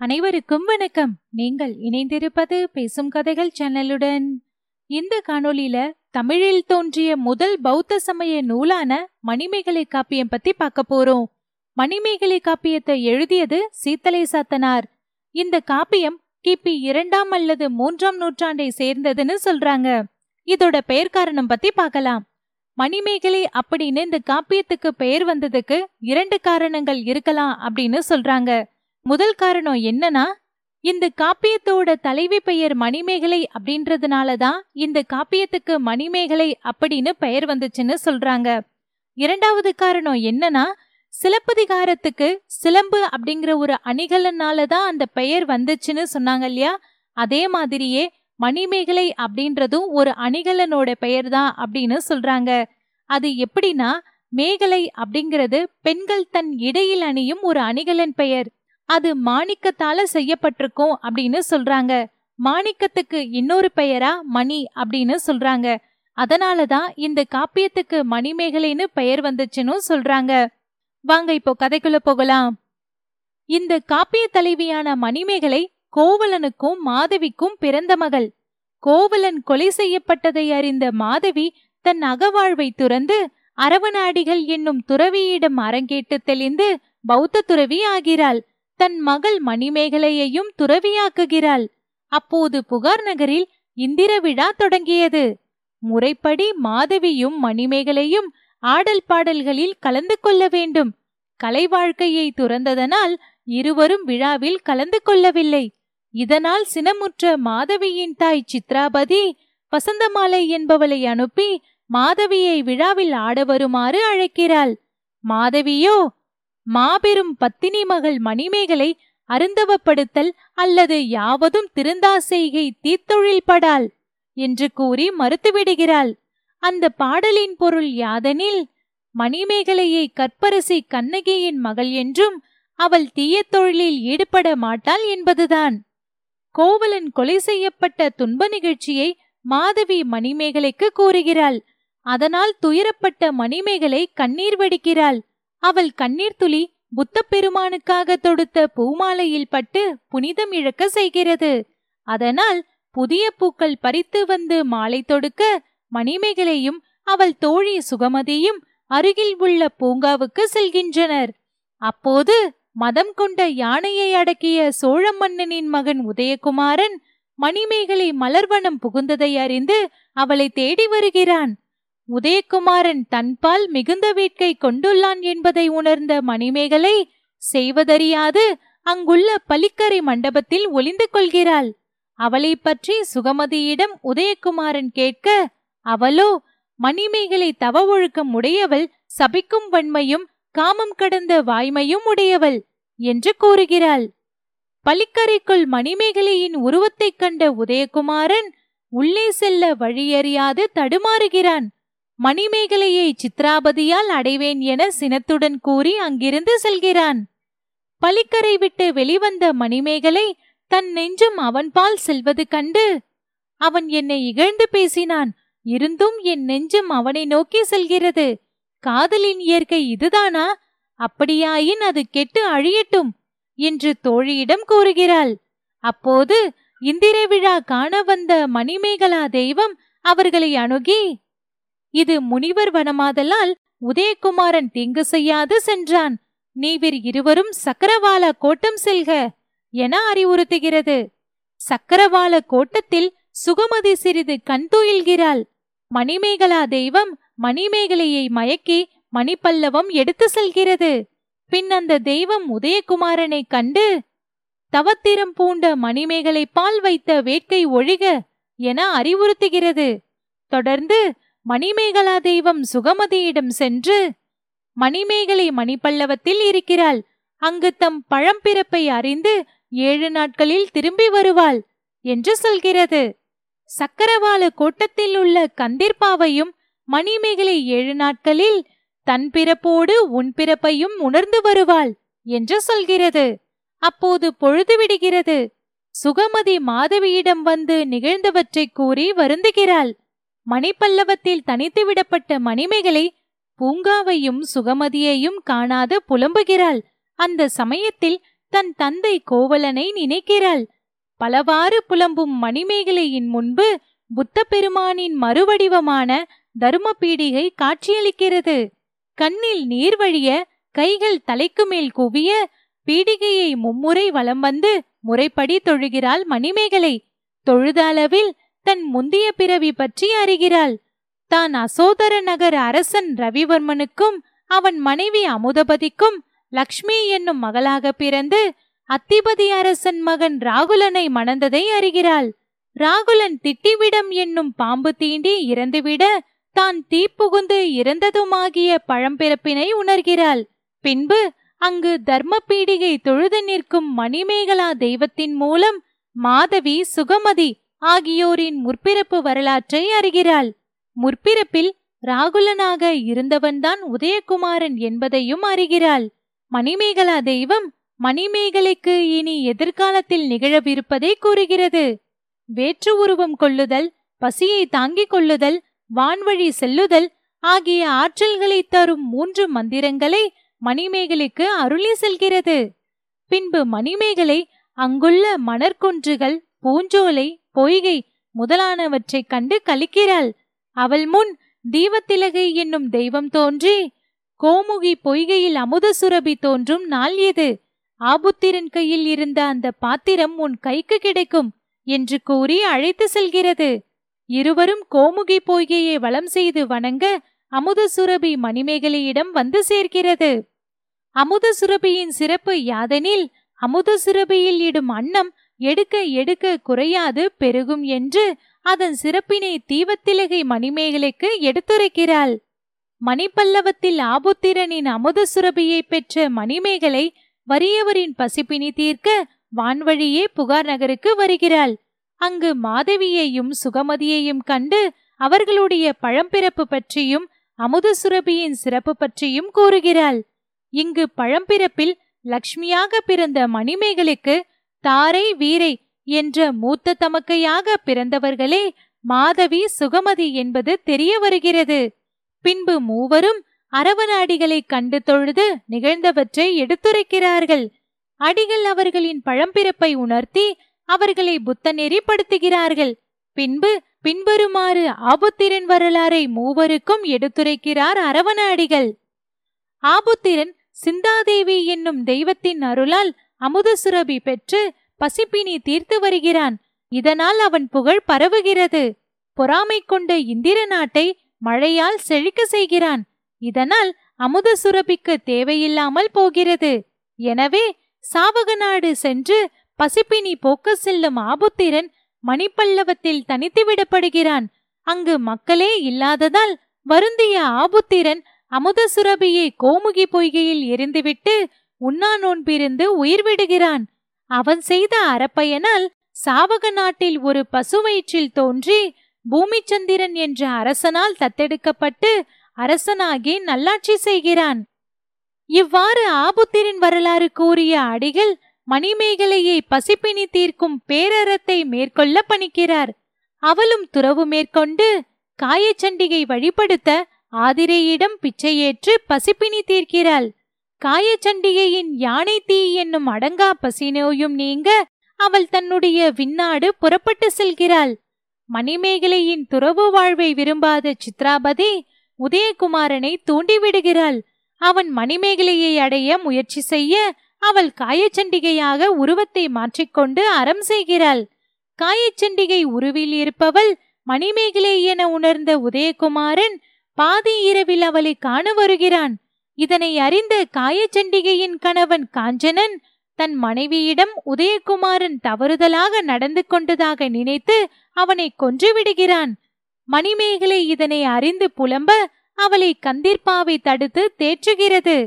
அனைவருக்கும் வணக்கம். நீங்கள் இணைந்திருப்பது பேசும் கதைகள் சேனலுடன். இந்த காணொலியில தமிழில் தோன்றிய முதல் பௌத்த சமய நூலான மணிமேகலை காப்பியம் பத்தி பார்க்க போறோம். மணிமேகலை காப்பியத்தை எழுதியது சீத்தலை சாத்தனார் இந்த காப்பியம் கிபி இரண்டாம் அல்லது மூன்றாம் நூற்றாண்டை சேர்ந்ததுன்னு சொல்றாங்க. இதோட பெயர் காரணம் பத்தி பார்க்கலாம். மணிமேகலை அப்படின்னு இந்த காப்பியத்துக்கு பெயர் வந்ததுக்கு இரண்டு காரணங்கள் இருக்கலாம் அப்படின்னு சொல்றாங்க. முதல் காரணம் என்னன்னா இந்த காப்பியத்தோட தலைவி பெயர் மணிமேகலை அப்படின்றதுனால தான் இந்த காப்பியத்துக்கு மணிமேகலை அப்படின்னு பெயர் வந்துச்சுன்னு சொல்றாங்க. இரண்டாவது காரணம் என்னன்னா சிலப்பதிகாரத்துக்கு சிலம்பு அப்படிங்கிற ஒரு அணிகலனால தான் அந்த பெயர் வந்துச்சுன்னு சொன்னாங்க இல்லையா? அதே மாதிரியே மணிமேகலை அப்படின்றதும் ஒரு அணிகலனோட பெயர் தான் அப்படின்னு சொல்றாங்க. அது எப்படின்னா மேகலை அப்படிங்கிறது பெண்கள் தன் இடையில் அணியும் ஒரு அணிகலன் பெயர். அது மாணிக்கத்தால செய்யப்பட்டிருக்கும் அப்படின்னு சொல்றாங்க. மாணிக்கத்துக்கு இன்னொரு பெயரா மணி அப்படின்னு சொல்றாங்க. அதனாலதான் இந்த காப்பியத்துக்கு மணிமேகலைன்னு பெயர் வந்துச்சுன்னு சொல்றாங்க. வாங்க இப்போ கதைக்குள்ள போகலாம். இந்த காப்பிய தலைவியான மணிமேகலை கோவலனுக்கும் மாதவிக்கும் பிறந்த மகள். கோவலன் கொலை செய்யப்பட்டதை அறிந்த மாதவி தன் அகவாழ்வை துறந்து அரவநாடிகள் என்னும் துறவியிடம் அரங்கேட்டு தெளிந்து பௌத்த துறவி ஆகிறாள். தன் மகள் மணிமேகலையையும் துறவியாக்குகிறாள். அப்போது புகார் நகரில் இந்திர விழா தொடங்கியது. முறைப்படி மாதவியும் மணிமேகலையும் ஆடல் பாடல்களில் கலந்து கொள்ள வேண்டும். கலை வாழ்க்கையை துறந்ததனால் இருவரும் விழாவில் கலந்து கொள்ளவில்லை. இதனால் சினமுற்ற மாதவியின் தாய் சித்ராபதி வசந்தமாலை என்பவளை அனுப்பி மாதவியை விழாவில் ஆட வருமாறு அழைக்கிறாள். மாதவியோ மாபெரும் பத்தினி மகள் மணிமேகலை அருந்தவப்படுத்தல் அல்லது யாவதும் திருந்தாசெய்கை தீத்தொழில் படால் என்று கூறி மறுத்துவிடுகிறாள். அந்த பாடலின் பொருள் யாதெனில் மணிமேகலையை கற்பரசி கண்ணகியின் மகள் என்றும் அவள் தீய தொழிலில் ஈடுபட மாட்டாள் என்பதுதான். கோவலன் கொலை செய்யப்பட்ட துன்ப நிகழ்ச்சியை மாதவி மணிமேகலைக்கு கூறுகிறாள். அதனால் துயரப்பட்ட மணிமேகலை கண்ணீர் வடிக்கிறாள். அவள் கண்ணீர் துளி புத்த பெருமானுக்காக தொடுத்த பூமாலையில் பட்டு புனிதம் இழக்க செய்கிறது. அதனால் புதிய பூக்கள் பறித்து வந்து மாலை தொடுக்க மணிமேகலையும் அவள் தோழி சுகமதியும் அருகில் உள்ள பூங்காவுக்கு செல்கின்றனர். அப்போது மதம் கொண்ட யானையை அடக்கிய சோழ மன்னனின் மகன் உதயகுமாரன் மணிமேகலை மலர்வனம் புகுந்ததை அறிந்து அவளை தேடி வருகிறான். உதயகுமாரன் தன்பால் மிகுந்த வேட்கை கொண்டுள்ளான் என்பதை உணர்ந்த மணிமேகலை செய்வதறியாது அங்குள்ள பலிக்கரை மண்டபத்தில் ஒளிந்து கொள்கிறாள். அவளை பற்றி சுகமதியிடம் உதயகுமாரன் கேட்க அவளோ மணிமேகலை தவ ஒழுக்கம் உடையவள் சபிக்கும் வன்மையும் காமம் கடந்த வாய்மையும் உடையவள் என்று கூறுகிறாள். பலிக்கரைக்குள் மணிமேகலையின் உருவத்தைக் கண்ட உதயகுமாரன் உள்ளே செல்ல வழியறியாது தடுமாறுகிறான். மணிமேகலையை சித்ராபதியால் அடைவேன் என சினத்துடன் கூறி அங்கிருந்து செல்கிறான். பலிக்கரை விட்டு வெளிவந்த மணிமேகலை தன் நெஞ்சும் அவன்பால் செல்வது கண்டு அவன் என்னை இகழ்ந்து பேசினான். இருந்தும் என் நெஞ்சும் அவனை நோக்கி செல்கிறது. காதலின் இயற்கை இதுதானா? அப்படியாயின் அது கெட்டு அழியட்டும் என்று தோழியிடம் கூறுகிறாள். அப்போது இந்திர விழா காண வந்த மணிமேகலா தெய்வம் அவர்களை அணுகி இது முனிவர் வனமாதலால் உதயகுமாரன் தீங்கு செய்யாது சென்றான். நீவிர் இருவரும் சக்கரவால கோட்டம் செல்க என அறிவுறுத்துகிறது. சக்கரவால கோட்டத்தில் சுகமதி சிறிது கண் துயில்கிறாள். மணிமேகலா தெய்வம் மணிமேகலையை மயக்கி மணிப்பல்லவம் எடுத்து செல்கிறது. பின் அந்த தெய்வம் உதயகுமாரனை கண்டு தவத்திரம் பூண்ட மணிமேகலை பால் வைத்த வேட்கை ஒழிக என அறிவுறுத்துகிறது. தொடர்ந்து மணிமேகலா தெய்வம் சுகமதியிடம் சென்று மணிமேகலை மணிப்பல்லவத்தில் இருக்கிறாள். அங்கு தம் பழம்பிறப்பை அறிந்து ஏழு நாட்களில் திரும்பி வருவாள் என்று சொல்கிறது. சக்கரவால கோட்டத்தில் உள்ள கந்திர்பாவையும் மணிமேகலை ஏழு நாட்களில் தன் பிறப்போடு உன் பிறப்பையும் உணர்ந்து வருவாள் என்று சொல்கிறது. அப்போது பொழுது விடுகிறது. சுகமதி மாதவியிடம் வந்து நிகழ்ந்தவற்றை கூறி வருந்துகிறாள். மணிப்பல்லவத்தில் தனித்து விடப்பட்ட மணிமேகலை பூங்காவையும் சுகமதியையும் காணாது புலம்புகிறாள். அந்த சமயத்தில் தன் தந்தை கோவலனை நினைக்கிறாள். பலவாறு புலம்பும் மணிமேகலையின் முன்பு புத்த பெருமானின் மறுவடிவமான தர்ம பீடிகை காட்சியளிக்கிறது. கண்ணில் நீர் வழிய கைகள் தலைக்கு மேல் குவிய பீடிகையை மும்முறை வலம் வந்து முறைப்படி தொழுகிறாள் மணிமேகலை. தொழுத அளவில் தன் முந்திய பிறவி பற்றி அறிகிறாள். தான் அசோதர நகர் அரசன் ரவிவர்மனுக்கும் அவன் மனைவி அமுதபதிக்கும் லக்ஷ்மி என்னும் மகளாக பிறந்து அத்திபதி அரசன் மகன் ராகுலனை மணந்ததை அறிகிறாள். ராகுலன் திட்டிவிடம் என்னும் பாம்பு தீண்டி இறந்துவிட தான் தீப்புகுந்து இறந்ததுமாகிய பழம்பிறப்பினை உணர்கிறாள். பின்பு அங்கு தர்ம பீடிகை தொழுது நிற்கும் மணிமேகலா தெய்வத்தின் மூலம் மாதவி சுகமதி ஆகியோரின் முற்பிறப்பு வரலாற்றை அறிகிறாள். முற்பிறப்பில் ராகுலனாக இருந்தவன்தான் உதயகுமாரன் என்பதையும் அறிகிறாள். மணிமேகலா தெய்வம் மணிமேகலைக்கு இனி எதிர்காலத்தில் நிகழவிருப்பதை கூறுகிறது. வேற்று உருவம் கொள்ளுதல் பசியை தாங்கிக் கொள்ளுதல் வான்வழி செல்லுதல் ஆகிய ஆற்றல்களை தரும் மூன்று மந்திரங்களை மணிமேகலைக்கு அருளி செல்கிறது. பின்பு மணிமேகலை அங்குள்ள மணற்குன்றுகள் பூஞ்சோலை பொய்கை முதலானவற்றைக் கண்டு கழிக்கிறாள் அவள் முன் தீவத்திலகை என்னும் தெய்வம் தோன்றி கோமுகி பொய்கையில் அமுத சுரபி தோன்றும் நாள் எது? ஆபுத்திரன் கையில் இருந்த அந்த பாத்திரம் உன் கைக்கு கிடைக்கும் என்று கூறி அழைத்து செல்கிறது. இருவரும் கோமுகி பொய்கையை வளம் செய்து வணங்க அமுத சுரபி மணிமேகலையிடம் வந்து சேர்க்கிறது அமுத சுரபியின் சிறப்பு யாதெனில் அமுத சுரபியில் இடும் அன்னம் எடுக்க எடுக்க குறையாது பெருகும் என்று அதன் சிறப்பினை தீவத்திலகை மணிமேகலைக்கு எடுத்துரைக்கிறாள். மணிப்பல்லவத்தில் ஆபுத்திரனின் அமுத சுரபியை பெற்ற மணிமேகலை வறியவரின் பசிப்பினி தீர்க்க வான்வழியே புகார் நகருக்கு வருகிறாள். அங்கு மாதவியையும் சுகமதியையும் கண்டு அவர்களுடைய பழம்பிறப்பு பற்றியும் அமுத சுரபியின் சிறப்பு பற்றியும் கூறுகிறாள். இங்கு பழம்பிறப்பில் லக்ஷ்மியாக பிறந்த மணிமேகலைக்கு தாரை வீரை என்ற மூத்த தமக்கையாக பிறந்தவர்களே மாதவி சுகமதி என்பது தெரிய வருகிறது. பின்பு மூவரும் அரவநாடிகளை கண்டு தொழுது நிகழ்ந்தவற்றை எடுத்துரைக்கிறார்கள். அடிகள் அவர்களின் பழம்பிறப்பை உணர்த்தி அவர்களை புத்த நெறிப்படுத்துகிறார்கள் பின்பு பின்வருமாறு ஆபுத்திரன் வரலாறை மூவருக்கும் எடுத்துரைக்கிறார் அரவணாடிகள். ஆபுத்திரன் சிந்தாதேவி என்னும் தெய்வத்தின் அருளால் அமுதசுரபி பெற்று பசிப்பினி தீர்த்து வருகிறான். இதனால் அவன் புகழ் பரவுகிறது. பொறாமை கொண்ட இந்திர நாட்டை மழையால் செழிக்க செய்கிறான். இதனால் அமுத சுரபிக்கு தேவையில்லாமல் போகிறது. எனவே சாவக நாடு சென்று பசிப்பினி போக்க செல்லும் ஆபுத்திரன் மணிப்பல்லவத்தில் தனித்து விடப்படுகிறான். அங்கு மக்களே இல்லாததால் வருந்திய ஆபுத்திரன் அமுத சுரபியை கோமுகி பொய்கையில் எரிந்துவிட்டு உண்ணா நோன்பிருந்து உயிர் விடுகிறான். அவன் செய்த அறப்பயனால் சாவக நாட்டில் ஒரு பசுவயிற்றில் தோன்றி பூமிச்சந்திரன் என்ற அரசனால் தத்தெடுக்கப்பட்டு அரசனாகி நல்லாட்சி செய்கிறான். இவ்வாறு ஆபுத்திரின் வரலாறு கூறிய அடிகள் மணிமேகலையை பசிப்பினி தீர்க்கும் பேரறத்தை மேற்கொள்ள பணிக்கிறார். அவளும் துறவு மேற்கொண்டு காயச்சண்டிகை வழிபடுத்த ஆதிரையிடம் பிச்சையேற்று பசிப்பினி தீர்க்கிறாள். காயச்சண்டிகையின் யானை தீ என்னும் அடங்கா பசினோயும் நீங்க அவள் தன்னுடைய விண்ணாடு புறப்பட்டு செல்கிறாள். மணிமேகலையின் துறவு வாழ்வை விரும்பாத சித்ராபதி உதயகுமாரனை தூண்டிவிடுகிறாள். அவன் மணிமேகலையை அடைய முயற்சி செய்ய அவள் காயச்சண்டிகையாக உருவத்தை மாற்றிக்கொண்டு அறம் செய்கிறாள். காயச்சண்டிகை உருவில் இருப்பவள் மணிமேகலை என உணர்ந்த உதயகுமாரன் பாதி இரவில் அவளை காண வருகிறான். இதனை அறிந்த காயச்சண்டிகையின் கணவன் காஞ்சனன் தன் மனைவியிடம் உதயகுமாரன் தவறுதலாக நடந்து கொண்டதாக நினைத்து அவனை கொன்றுவிடுகிறான். மணிமேகலை இதனை அறிந்து புலம்ப அவளை கந்திர்பாவை தடுத்து தேற்றுகிறது.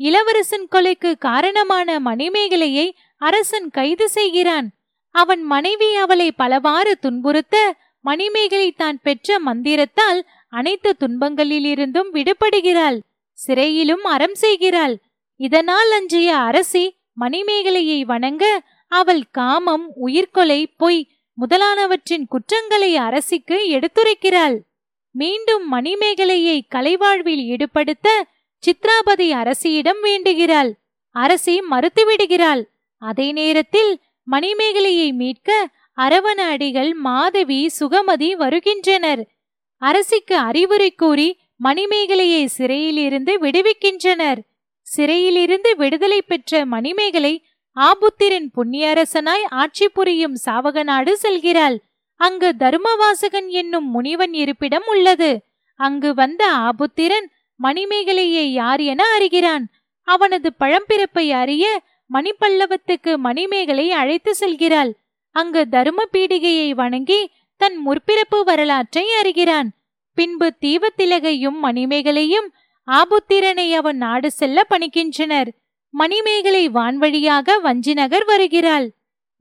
இளவரசன் கொலைக்கு காரணமான மணிமேகலையை அரசன் கைது செய்கிறான். அவன் மனைவி அவளை பலவாறு துன்புறுத்த மணிமேகலை தான் பெற்ற மந்திரத்தால் அனைத்து துன்பங்களிலிருந்தும் விடுபடுகிறாள். சிறையிலும் அறம் செய்கிறாள். இதனால் அன்றைய அரசி மணிமேகலையை வணங்க அவள் காமம் உயிர்கொலை பொய் முதலானவற்றின் குற்றங்களை அரசிக்கு எடுத்துரைக்கிறாள். மீண்டும் மணிமேகலையை கலைவாழ்வில் ஈடுபடுத்த சித்ராபதி அரசியிடம் வேண்டுகிறாள். அரசி மறுத்துவிடுகிறாள். அதே நேரத்தில் மணிமேகலையை மீட்க அரவண அடிகள் மாதவி சுகமதி வருகின்றனர். அரசிக்கு அறிவுரை கூறி மணிமேகலையை சிறையிலிருந்து விடுவிக்கின்றனர். சிறையிலிருந்து விடுதலை பெற்ற மணிமேகலை ஆபுத்திரன் புண்ணியரசனாய் ஆட்சி புரியும் சாவகநாடு செல்கிறாள். அங்கு தர்மவாசகன் என்னும் முனிவன் இருப்பிடம் உள்ளது. அங்கு வந்த ஆபுத்திரன் மணிமேகலையை யார் என அறிகிறான். அவனது பழம்பிறப்பை அறிய மணிப்பல்லவத்துக்கு மணிமேகலை அழைத்து செல்கிறாள். அங்கு தர்ம பீடிகையை வணங்கி தன் முற்பிறப்பு வரலாற்றை அறிகிறான். பின்பு தீவத்திலகையும் மணிமேகலையும் ஆபுத்திரனை அவன் நாடு செல்ல பணிக்கின்றனர். மணிமேகலை வான்வழியாக வஞ்சிநகர் வருகிறாள்.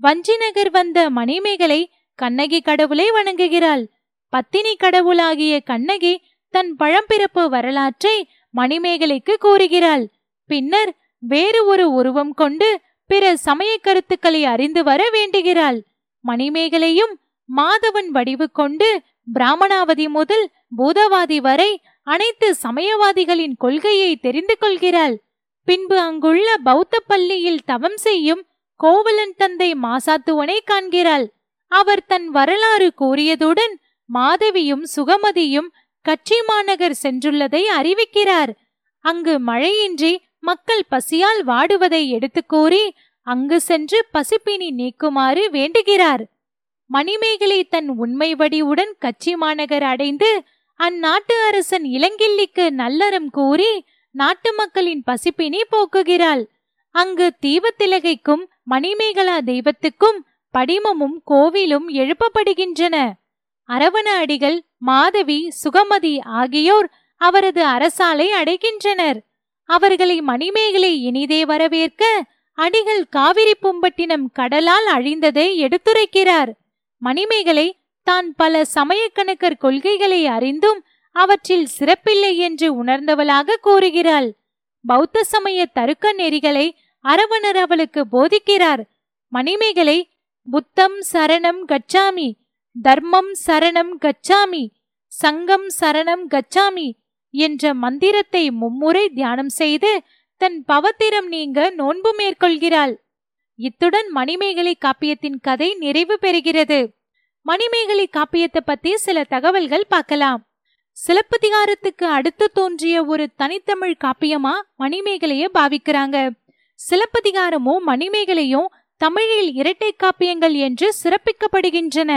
வஞ்சிநகர் வந்த மணிமேகலை கண்ணகி கடவுளை வணங்குகிறாள். பத்தினி கடவுளாகிய கண்ணகி தன் பழம்பிறப்பு வரலாற்றை மணிமேகலைக்கு கூறுகிறாள். பின்னர் வேறு ஒரு உருவம் கொண்டு பிற சமய கருத்துக்களை அறிந்து வர வேண்டுகிறாள். மணிமேகலையும் மாதவன் வடிவு கொண்டு பிராமணாவதி முதல் பூதவாதி வரை அனைத்து சமயவாதிகளின் கொள்கையை தெரிந்து கொள்கிறாள். பின்பு அங்குள்ள பௌத்த பள்ளியில் தவம் செய்யும் கோவலன் தந்தை மாசாத்துவனை காண்கிறாள். அவர் தன் வரலாறு கூறியதுடன் மாதவியும் சுகமதியும் கட்சி மாநகர் சென்றுள்ளதை அறிவிக்கிறார். அங்கு மழையின்றி மக்கள் பசியால் வாடுவதை எடுத்துக்கூறி அங்கு சென்று பசிப்பினி நீக்குமாறு வேண்டுகிறார். மணிமேகலை தன் உண்மை வடிவுடன் கட்சி மாநகர் அடைந்து அந்நாட்டு அரசன் இளங்கிள்ளிக்கு நல்லறம் கூறி நாட்டு மக்களின் பசிப்பினை போக்குகிறாள். அங்கு தீபத்திலகைக்கும் மணிமேகலா தெய்வத்துக்கும் படிமமும் கோவிலும் எழுப்பப்படுகின்றன. அரவண அடிகள் மாதவி சுகமதி ஆகியோர் அவரது அரசாலை அடைகின்றனர். அவர்களை மணிமேகலை இனிதே வரவேற்க அடிகள் காவிரி பூம்பட்டினம் கடலால் அழிந்ததை எடுத்துரைக்கிறார். மணிமேகலை தான் பல சமயக்கணக்கர் கொள்கைகளை அறிந்தும் அவற்றில் சிறப்பில்லை என்று உணர்ந்தவளாக கூறுகிறாள். பௌத்த சமய தருக்க நெறிகளை அரவணர் அவளுக்கு போதிக்கிறார். மணிமேகலை புத்தம் சரணம் கச்சாமி தர்மம் சரணம் கச்சாமி சங்கம் சரணம் கச்சாமி என்ற மந்திரத்தை மும்முறை தியானம் செய்து தன் பவத்திரம் நீங்க நோன்பு மேற்கொள்கிறாள். இத்துடன் மணிமேகலை காப்பியத்தின் கதை நிறைவு பெறுகிறது. மணிமேகலை காப்பியத்தை பத்தி சில தகவல்கள் பார்க்கலாம். சிலப்பதிகாரத்துக்கு அடுத்து தோன்றிய ஒரு தனித்தமிழ் காப்பியமா மணிமேகலைய பாவிக்கிறாங்க. சிலப்பதிகாரமும் மணிமேகலையும் தமிழில் இரட்டை காப்பியங்கள் என்று சிறப்பிக்கப்படுகின்றன.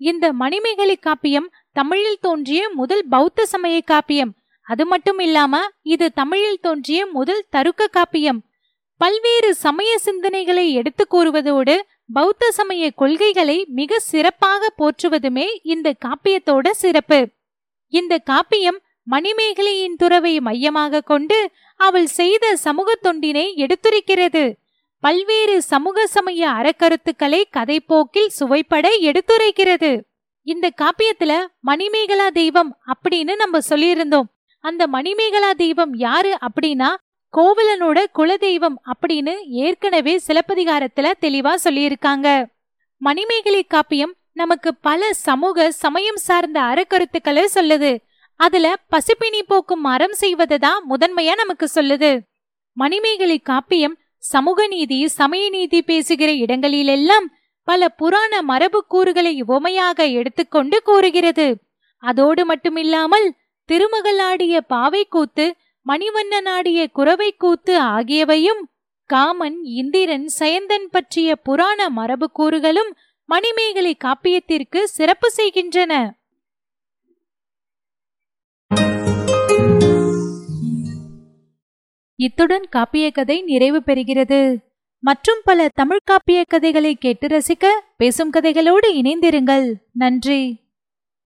இந்த மணிமேகலை காப்பியம் தமிழில் தோன்றிய முதல் பௌத்த சமய காப்பியம். அது மட்டும் இல்லாம இது தமிழில் தோன்றிய முதல் தருக்க காப்பியம். பல்வேறு சமய சிந்தனைகளை எடுத்து கூறுவதோடு பௌத்த சமய கொள்கைகளை மிக சிறப்பாக போற்றுவதுமே இந்த காப்பியத்தோட சிறப்பு. இந்த காப்பியம் மணிமேகலையின் துறவை மையமாக கொண்டு அவள் செய்த சமூக தொண்டினை எடுத்துரைக்கிறது. பல்வேறு சமூக சமய அறக்கருத்துக்களை கதைப்போக்கில் சுவைப்பட எடுத்துரைக்கிறது. இந்த காப்பியத்துல மணிமேகலா தெய்வம் அப்படின்னு நம்ம சொல்லியிருந்தோம். அந்த மணிமேகலா தெய்வம் யாரு அப்படின்னா கோவலனோட குலதெய்வம் அப்படின்னு ஏற்கனவே சிலப்பதிகாரத்துல தெளிவா சொல்லியிருக்காங்க. மணிமேகலை காப்பியம் நமக்கு பல சமூக சமயம் சார்ந்த அறக்கருத்துக்களை சொல்லுது. அதுல பசிப்பினி போக்கும் மரம் செய்வதை தான் முதன்மையா நமக்கு சொல்லுது. மணிமேகலை காப்பியம் சமூக நீதி சமய நீதி பேசுகிற இடங்களிலெல்லாம் பல புராண மரபு கூறுகளை உவமையாக எடுத்துக்கொண்டு கூறுகிறது. அதோடு மட்டுமில்லாமல் திருமகள் ஆடிய பாவை கூத்து மணிவண்ணன் ஆடிய குறவை கூத்து ஆகியவையும் காமன் இந்திரன் சயந்தன் பற்றிய புராண மரபு கூறுகளும் மணிமேகலை காப்பியத்திற்கு சிறப்பு செய்கின்றன. இத்துடன் காப்பிய கதை நிறைவு பெறுகிறது. மற்றும் பல தமிழ் காப்பிய கதைகளை கேட்டு ரசிக்க பேசும் கதைகளோடு இணைந்திருங்கள். நன்றி.